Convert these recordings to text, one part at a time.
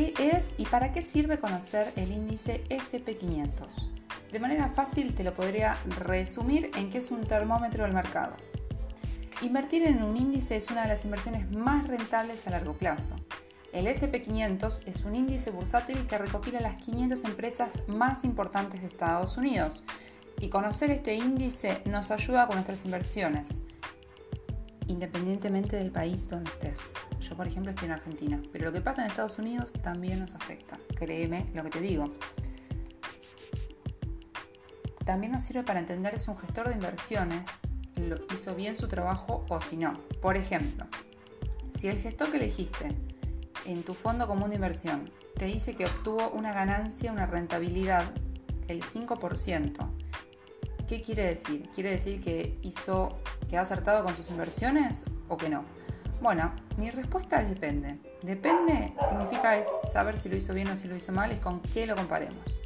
¿Qué es y para qué sirve conocer el índice SP500? De manera fácil te lo podría resumir en que es un termómetro del mercado. Invertir en un índice es una de las inversiones más rentables a largo plazo. El SP500 es un índice bursátil que recopila las 500 empresas más importantes de Estados Unidos y conocer este índice nos ayuda con nuestras inversiones, independientemente del país donde estés. Yo, por ejemplo, estoy en Argentina, pero lo que pasa en Estados Unidos también nos afecta. Créeme lo que te digo. También nos sirve para entender si un gestor de inversiones lo hizo bien su trabajo o si no. Por ejemplo, si el gestor que elegiste en tu fondo común de inversión te dice que obtuvo una ganancia, una rentabilidad del 5%, ¿qué quiere decir? ¿Quiere decir que hizo, que ha acertado con sus inversiones o que no? Bueno, mi respuesta es depende. Depende significa es saber si lo hizo bien o si lo hizo mal y con qué lo comparemos.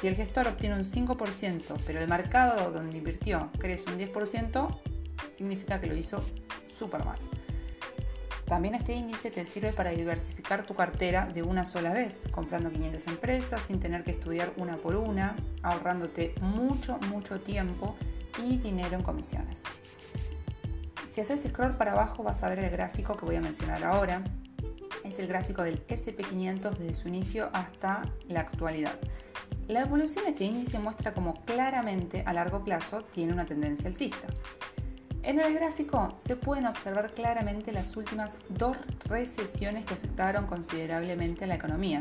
Si el gestor obtiene un 5%, pero el mercado donde invirtió crece un 10%, significa que lo hizo súper mal. También este índice te sirve para diversificar tu cartera de una sola vez, comprando 500 empresas sin tener que estudiar una por una, ahorrándote mucho, mucho tiempo y dinero en comisiones. Si haces scroll para abajo vas a ver el gráfico que voy a mencionar ahora. Es el gráfico del SP500 desde su inicio hasta la actualidad. La evolución de este índice muestra cómo claramente a largo plazo tiene una tendencia alcista. En el gráfico se pueden observar claramente las últimas dos recesiones que afectaron considerablemente a la economía.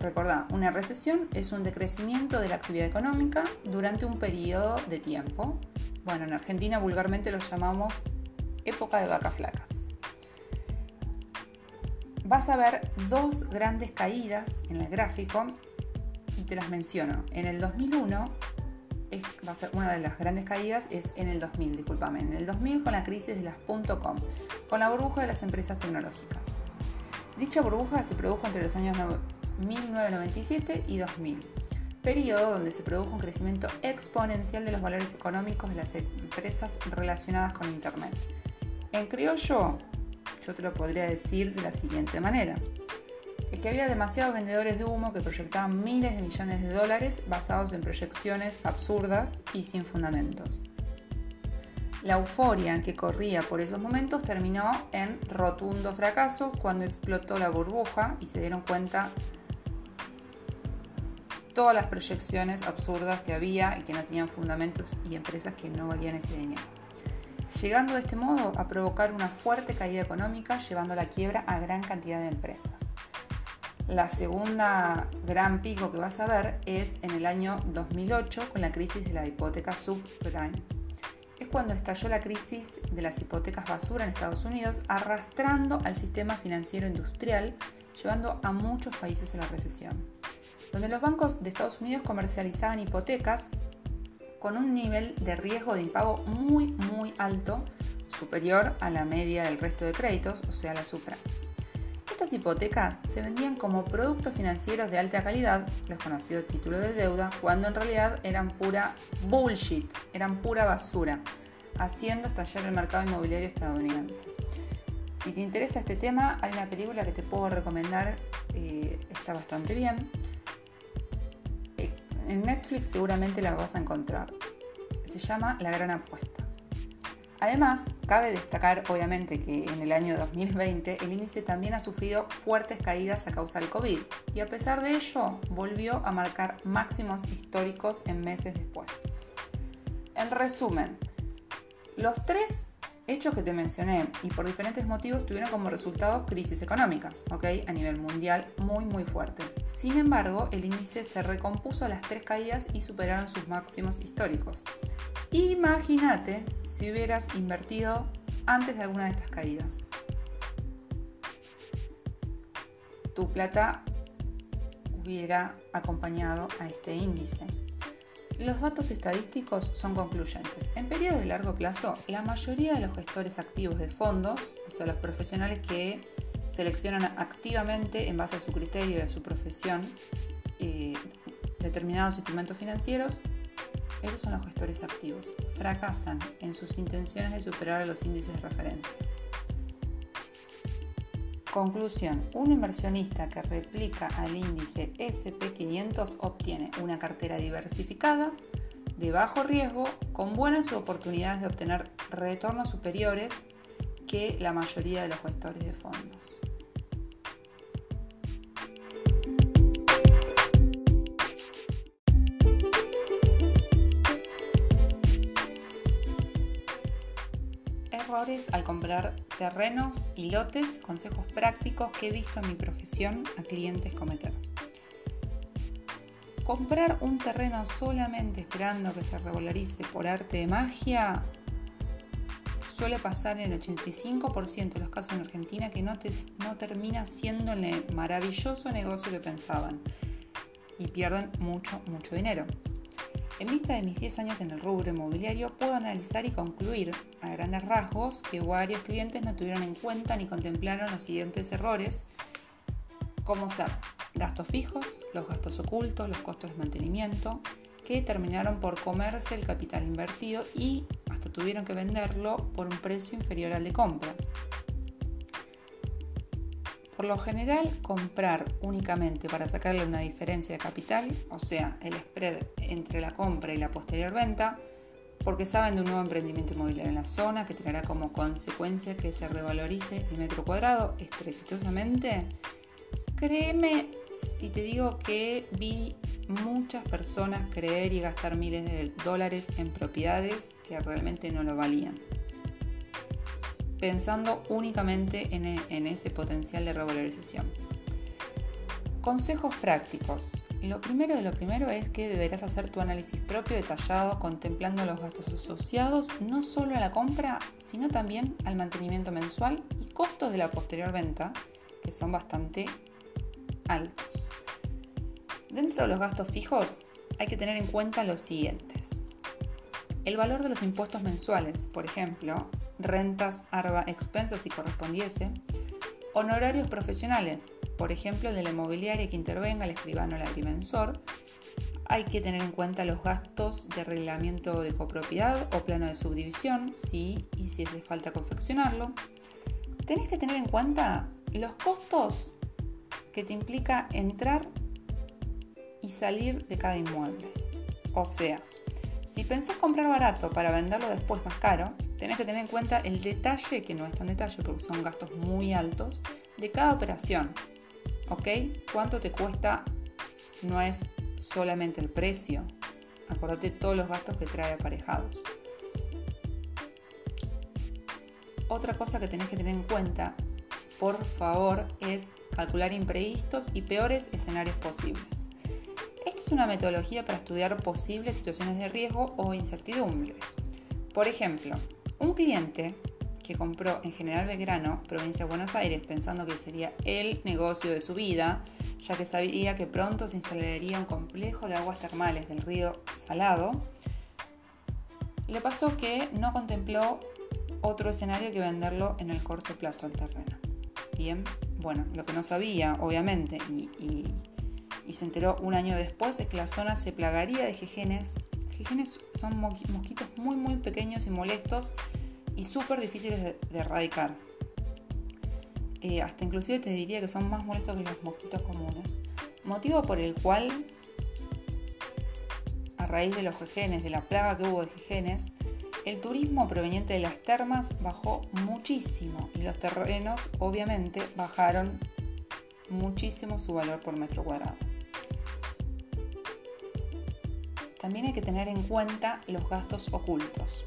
Recordá, una recesión es un decrecimiento de la actividad económica durante un periodo de tiempo. Bueno, en Argentina vulgarmente lo llamamos época de vacas flacas. Vas a ver dos grandes caídas en el gráfico y te las menciono. En el 2001 va a ser una de las grandes caídas es en el 2000, discúlpame, en el 2000 con la crisis de las .com, con la burbuja de las empresas tecnológicas. Dicha burbuja se produjo entre los años 1997 y 2000, periodo donde se produjo un crecimiento exponencial de los valores económicos de las empresas relacionadas con Internet. En criollo, yo te lo podría decir de la siguiente manera es que había demasiados vendedores de humo que proyectaban miles de millones de dólares basados en proyecciones absurdas y sin fundamentos. La euforia que corría por esos momentos terminó en rotundo fracaso cuando explotó la burbuja y se dieron cuenta todas las proyecciones absurdas que había y que no tenían fundamentos y empresas que no valían ese dinero. Llegando de este modo a provocar una fuerte caída económica llevando a la quiebra a gran cantidad de empresas. La segunda gran pico que vas a ver es en el año 2008 con la crisis de la hipoteca subprime. Es cuando estalló la crisis de las hipotecas basura en Estados Unidos, arrastrando al sistema financiero industrial, llevando a muchos países a la recesión. Donde los bancos de Estados Unidos comercializaban hipotecas con un nivel de riesgo de impago muy, muy alto, superior a la media del resto de créditos, o sea, la subprime. Estas hipotecas se vendían como productos financieros de alta calidad, los conocidos títulos de deuda, cuando en realidad eran pura bullshit, eran pura basura, haciendo estallar el mercado inmobiliario estadounidense. Si te interesa este tema, hay una película que te puedo recomendar, eh, está bastante bien. En Netflix seguramente la vas a encontrar. Se llama La Gran Apuesta. Además, cabe destacar obviamente que en el año 2020 el índice también ha sufrido fuertes caídas a causa del COVID y a pesar de ello volvió a marcar máximos históricos en meses después. En resumen, los tres hechos que te mencioné y por diferentes motivos tuvieron como resultado crisis económicas, ¿ok? A nivel mundial muy muy fuertes. Sin embargo, el índice se recompuso a las tres caídas y superaron sus máximos históricos. Imagínate si hubieras invertido antes de alguna de estas caídas. Tu plata hubiera acompañado a este índice. Los datos estadísticos son concluyentes. En periodos de largo plazo, la mayoría de los gestores activos de fondos, o sea, los profesionales que seleccionan activamente en base a su criterio y a su profesión eh, determinados instrumentos financieros, esos son los gestores activos. Fracasan en sus intenciones de superar los índices de referencia. Conclusión, un inversionista que replica al índice SP500 obtiene una cartera diversificada, de bajo riesgo, con buenas oportunidades de obtener retornos superiores que la mayoría de los gestores de fondos. Al comprar terrenos y lotes, consejos prácticos que he visto en mi profesión a clientes cometer. Comprar un terreno solamente esperando que se regularice por arte de magia suele pasar en el 85% de los casos en Argentina que no, no termina siendo el maravilloso negocio que pensaban y pierden mucho, mucho dinero. En vista de mis 10 años en el rubro inmobiliario, puedo analizar y concluir a grandes rasgos que varios clientes no tuvieron en cuenta ni contemplaron los siguientes errores, como ser gastos fijos, los gastos ocultos, los costos de mantenimiento, que terminaron por comerse el capital invertido y hasta tuvieron que venderlo por un precio inferior al de compra. Por lo general, comprar únicamente para sacarle una diferencia de capital, o sea, el spread entre la compra y la posterior venta, porque saben de un nuevo emprendimiento inmobiliario en la zona que traerá como consecuencia que se revalorice el metro cuadrado estrepitosamente, créeme si te digo que vi muchas personas creer y gastar miles de dólares en propiedades que realmente no lo valían pensando únicamente e, en, ese potencial de revalorización. Consejos prácticos. Lo primero de lo primero es que deberás hacer tu análisis propio detallado contemplando los gastos asociados no solo a la compra, sino también al mantenimiento mensual y costos de la posterior venta, que son bastante altos. Dentro de los gastos fijos hay que tener en cuenta los siguientes. El valor de los impuestos mensuales, por ejemplo, rentas, arba, expensas si correspondiese, honorarios profesionales, por ejemplo, de la inmobiliaria que intervenga, el escribano o el agrimensor. Hay que tener en cuenta los gastos de arreglamiento de copropiedad o plano de subdivisión, si y si hace falta confeccionarlo. Tenés que tener en cuenta los costos que te implica entrar y salir de cada inmueble. O sea, si pensás comprar barato para venderlo después más caro, tenés que tener en cuenta el detalle, que no es tan detalle porque son gastos muy altos, de cada operación. ¿Ok? ¿Cuánto te cuesta? No es solamente el precio. Acordate todos los gastos que trae aparejados. Otra cosa que tenés que tener en cuenta, por favor, es calcular imprevistos y peores escenarios posibles. Esto es una metodología para estudiar posibles situaciones de riesgo o incertidumbre. Por ejemplo, un cliente que compró en General Belgrano, provincia de Buenos Aires, pensando que sería el negocio de su vida, ya que sabía que pronto se instalaría un complejo de aguas termales del río Salado, le pasó que no contempló otro escenario que venderlo en el corto plazo al terreno. Bien, bueno, lo que no sabía, obviamente, y, y se enteró un año después, es que la zona se plagaría de jejenes genes son mosquitos muy muy pequeños y molestos y súper difíciles de, erradicar. Eh, hasta inclusive te diría que son más molestos que los mosquitos comunes. Motivo por el cual, a raíz de los jejenes, de la plaga que hubo de jejenes, el turismo proveniente de las termas bajó muchísimo y los terrenos obviamente bajaron muchísimo su valor por metro cuadrado. También hay que tener en cuenta los gastos ocultos,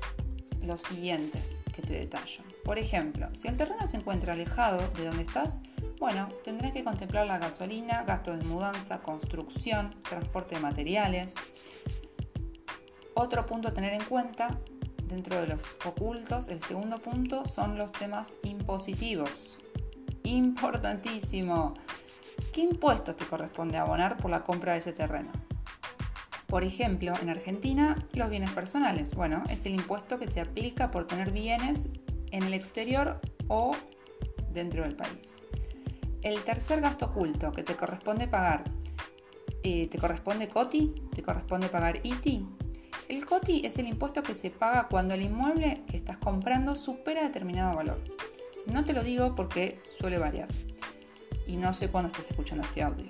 los siguientes que te detallo. Por ejemplo, si el terreno se encuentra alejado de donde estás, bueno, tendrás que contemplar la gasolina, gastos de mudanza, construcción, transporte de materiales. Otro punto a tener en cuenta dentro de los ocultos, el segundo punto son los temas impositivos. Importantísimo. ¿Qué impuestos te corresponde abonar por la compra de ese terreno? Por ejemplo, en Argentina, los bienes personales. Bueno, es el impuesto que se aplica por tener bienes en el exterior o dentro del país. El tercer gasto oculto que te corresponde pagar, eh, ¿te corresponde COTI? ¿Te corresponde pagar ITI? El COTI es el impuesto que se paga cuando el inmueble que estás comprando supera determinado valor. No te lo digo porque suele variar. y no sé cuándo estés escuchando este audio.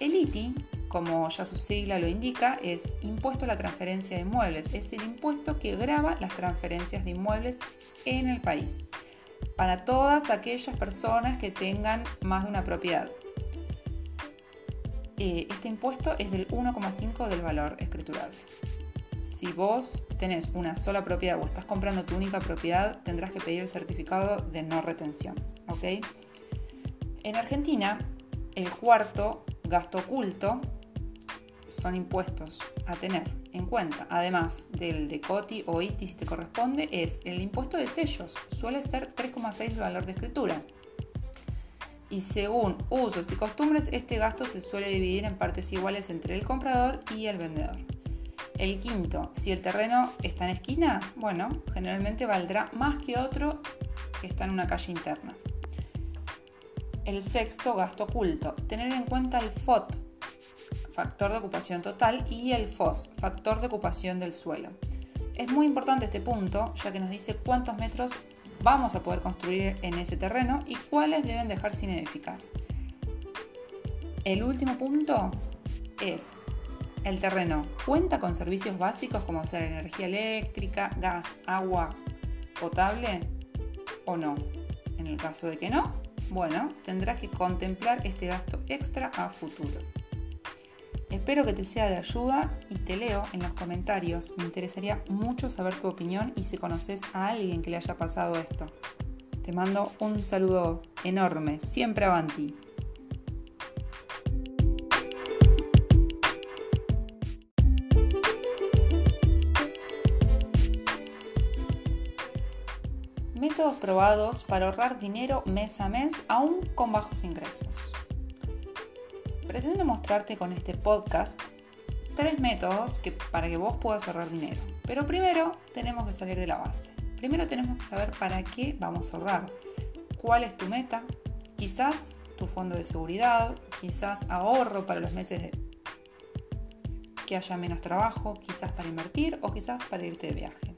El ITI, como ya su sigla lo indica, es impuesto a la transferencia de inmuebles. Es el impuesto que grava las transferencias de inmuebles en el país para todas aquellas personas que tengan más de una propiedad. Eh, este impuesto es del 1,5 del valor escriturable. Si vos tenés una sola propiedad o estás comprando tu única propiedad, tendrás que pedir el certificado de no retención. ¿ok? En Argentina, el cuarto gasto oculto son impuestos a tener en cuenta, además del de COTI o ITI si te corresponde, es el impuesto de sellos, suele ser 3,6 el valor de escritura. Y según usos y costumbres, este gasto se suele dividir en partes iguales entre el comprador y el vendedor. El quinto, si el terreno está en esquina, bueno, generalmente valdrá más que otro que está en una calle interna. El sexto, gasto oculto. Tener en cuenta el FOT, factor de ocupación total, y el FOS, factor de ocupación del suelo. Es muy importante este punto, ya que nos dice cuántos metros vamos a poder construir en ese terreno y cuáles deben dejar sin edificar. El último punto es, el terreno cuenta con servicios básicos como ser energía eléctrica, gas, agua potable o no. En el caso de que no, bueno, tendrás que contemplar este gasto extra a futuro. Espero que te sea de ayuda y te leo en los comentarios. Me interesaría mucho saber tu opinión y si conoces a alguien que le haya pasado esto. Te mando un saludo enorme, siempre avanti. Métodos probados para ahorrar dinero mes a mes aún con bajos ingresos. Pretendo mostrarte con este podcast tres métodos que, para que vos puedas ahorrar dinero. Pero primero tenemos que salir de la base. Primero tenemos que saber para qué vamos a ahorrar. ¿Cuál es tu meta? Quizás tu fondo de seguridad, quizás ahorro para los meses de que haya menos trabajo, quizás para invertir o quizás para irte de viaje.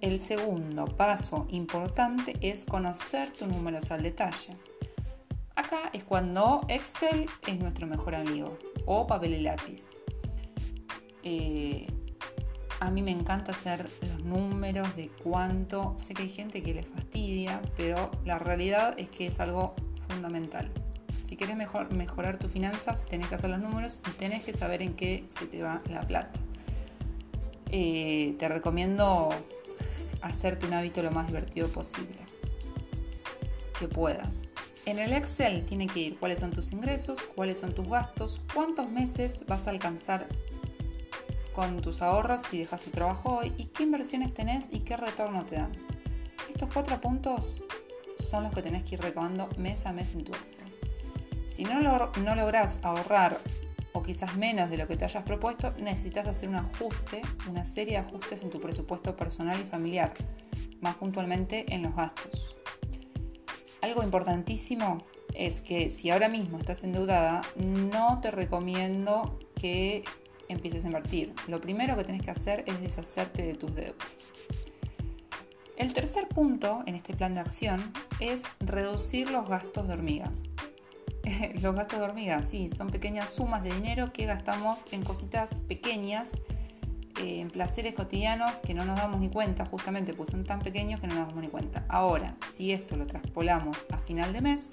El segundo paso importante es conocer tu números al detalle. Es cuando Excel es nuestro mejor amigo o papel y lápiz. Eh, a mí me encanta hacer los números de cuánto. Sé que hay gente que le fastidia, pero la realidad es que es algo fundamental. Si quieres mejorar tus finanzas, tenés que hacer los números y tenés que saber en qué se te va la plata. Eh, te recomiendo hacerte un hábito lo más divertido posible que puedas. En el Excel tiene que ir cuáles son tus ingresos, cuáles son tus gastos, cuántos meses vas a alcanzar con tus ahorros si dejas tu trabajo hoy y qué inversiones tenés y qué retorno te dan. Estos cuatro puntos son los que tenés que ir recabando mes a mes en tu Excel. Si no, no lográs ahorrar o quizás menos de lo que te hayas propuesto, necesitas hacer un ajuste, una serie de ajustes en tu presupuesto personal y familiar, más puntualmente en los gastos. Algo importantísimo es que si ahora mismo estás endeudada, no te recomiendo que empieces a invertir. Lo primero que tienes que hacer es deshacerte de tus deudas. El tercer punto en este plan de acción es reducir los gastos de hormiga. los gastos de hormiga, sí, son pequeñas sumas de dinero que gastamos en cositas pequeñas, en placeres cotidianos que no nos damos ni cuenta, justamente porque son tan pequeños que no nos damos ni cuenta. Ahora, si esto lo traspolamos a final de mes,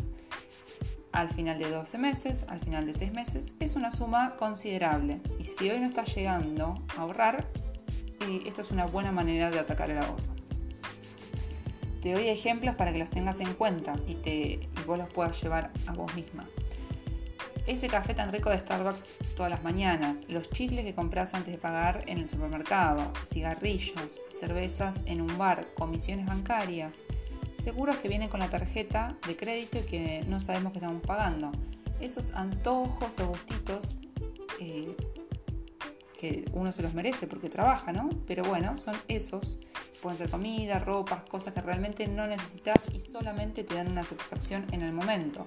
al final de 12 meses, al final de 6 meses, es una suma considerable. Y si hoy no estás llegando a ahorrar, eh, esta es una buena manera de atacar el ahorro. Te doy ejemplos para que los tengas en cuenta y, te, vos los puedas llevar a vos misma. Ese café tan rico de Starbucks todas las mañanas, los chicles que compras antes de pagar en el supermercado, cigarrillos, cervezas en un bar, comisiones bancarias, seguros que vienen con la tarjeta de crédito y que no sabemos que estamos pagando. Esos antojos o gustitos eh, que uno se los merece porque trabaja, ¿no? Pero bueno, son esos. Pueden ser comida, ropas, cosas que realmente no necesitas y solamente te dan una satisfacción en el momento.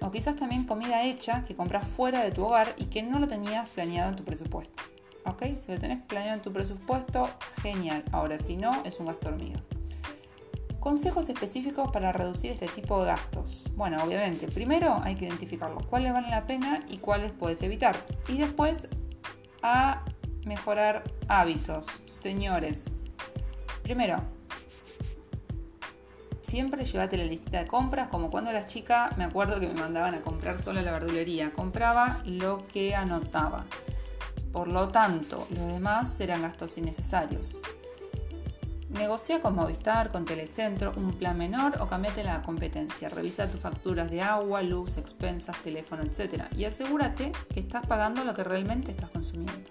O quizás también comida hecha que compras fuera de tu hogar y que no lo tenías planeado en tu presupuesto. ¿Ok? Si lo tenés planeado en tu presupuesto, genial. Ahora, si no, es un gasto hormiga. Consejos específicos para reducir este tipo de gastos. Bueno, obviamente, primero hay que identificarlos, cuáles valen la pena y cuáles puedes evitar. Y después a mejorar hábitos. Señores, primero, siempre llévate la listita de compras, como cuando era chica, me acuerdo que me mandaban a comprar solo la verdulería. Compraba lo que anotaba. Por lo tanto, los demás eran gastos innecesarios. Negocia con Movistar, con Telecentro, un plan menor o cambiate la competencia. Revisa tus facturas de agua, luz, expensas, teléfono, etc. Y asegúrate que estás pagando lo que realmente estás consumiendo.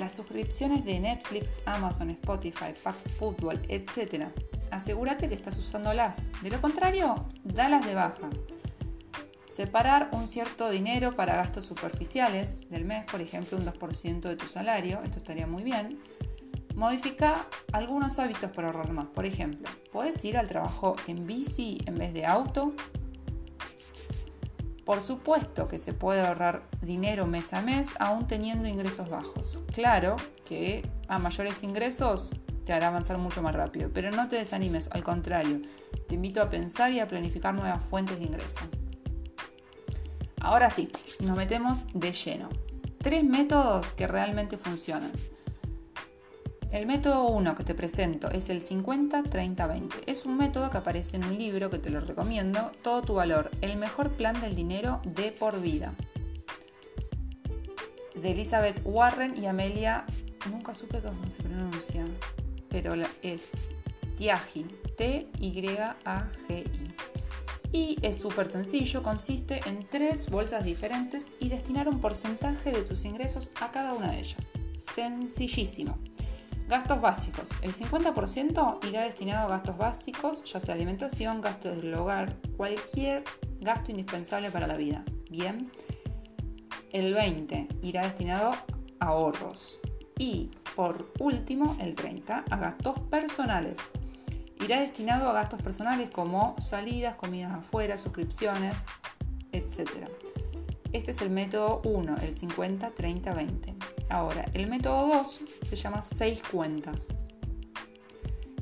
Las suscripciones de Netflix, Amazon, Spotify, Pack Football, etc. Asegúrate que estás usándolas. De lo contrario, dalas de baja. Separar un cierto dinero para gastos superficiales del mes, por ejemplo un 2% de tu salario, esto estaría muy bien Modifica algunos hábitos para ahorrar más. Por ejemplo, puedes ir al trabajo en bici en vez de auto. Por supuesto que se puede ahorrar dinero mes a mes aún teniendo ingresos bajos. Claro que a mayores ingresos te hará avanzar mucho más rápido, pero no te desanimes, al contrario, te invito a pensar y a planificar nuevas fuentes de ingreso. Ahora sí, nos metemos de lleno. Tres métodos que realmente funcionan. El método 1 que te presento es el 50-30-20. Es un método que aparece en un libro que te lo recomiendo, Todo tu valor, el mejor plan del dinero de por vida. De Elizabeth Warren y Amelia, nunca supe cómo se pronuncia, pero es Tiagi, T-Y-A-G-I. Y es súper sencillo, consiste en tres bolsas diferentes y destinar un porcentaje de tus ingresos a cada una de ellas. Sencillísimo. Gastos básicos. El 50% irá destinado a gastos básicos, ya sea alimentación, gastos del hogar, cualquier gasto indispensable para la vida. Bien. El 20% irá destinado a ahorros. Y por último, el 30% a gastos personales. Irá destinado a gastos personales como salidas, comidas afuera, suscripciones, etc. Este es el método 1, el 50-30-20. Ahora, el método 2 se llama 6 cuentas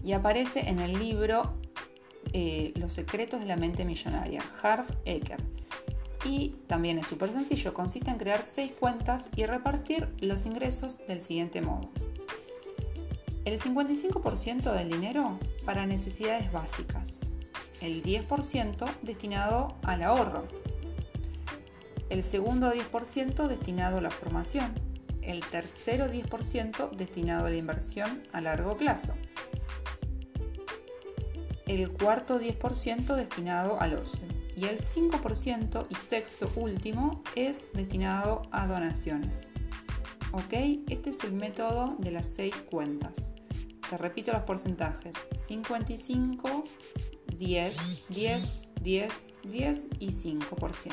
y aparece en el libro eh, Los secretos de la mente millonaria, Harv Eker. Y también es súper sencillo, consiste en crear 6 cuentas y repartir los ingresos del siguiente modo. El 55% del dinero para necesidades básicas, el 10% destinado al ahorro, el segundo 10% destinado a la formación, el tercero 10% destinado a la inversión a largo plazo, el cuarto 10% destinado al ocio y el 5% y sexto último es destinado a donaciones. ¿Ok? Este es el método de las seis cuentas. Te repito los porcentajes. 55, 10, 10, 10, 10 y 5%.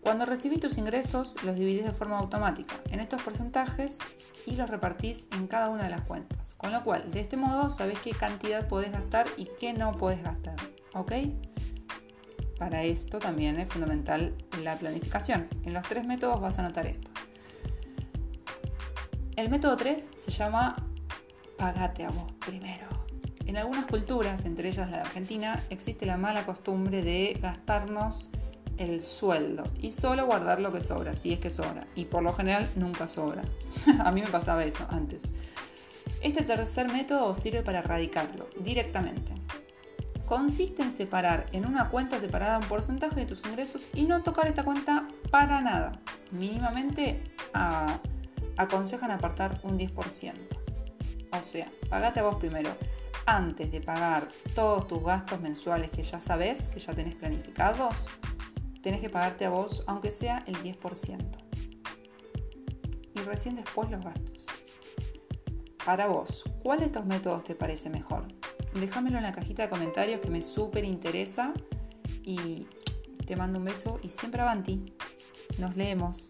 Cuando recibís tus ingresos, los dividís de forma automática en estos porcentajes y los repartís en cada una de las cuentas. Con lo cual, de este modo, sabés qué cantidad podés gastar y qué no podés gastar. ¿Ok? Para esto también es fundamental la planificación. En los tres métodos vas a notar esto. El método 3 se llama Pagate a vos primero. En algunas culturas, entre ellas la de Argentina, existe la mala costumbre de gastarnos el sueldo y solo guardar lo que sobra, si es que sobra. Y por lo general nunca sobra. a mí me pasaba eso antes. Este tercer método sirve para erradicarlo directamente. Consiste en separar en una cuenta separada un porcentaje de tus ingresos y no tocar esta cuenta para nada. Mínimamente aconsejan apartar un 10%. O sea, pagate a vos primero antes de pagar todos tus gastos mensuales que ya sabes, que ya tenés planificados, tenés que pagarte a vos, aunque sea el 10%. Y recién después los gastos. Para vos, ¿cuál de estos métodos te parece mejor? Déjamelo en la cajita de comentarios que me súper interesa y te mando un beso y siempre avanti. Nos leemos.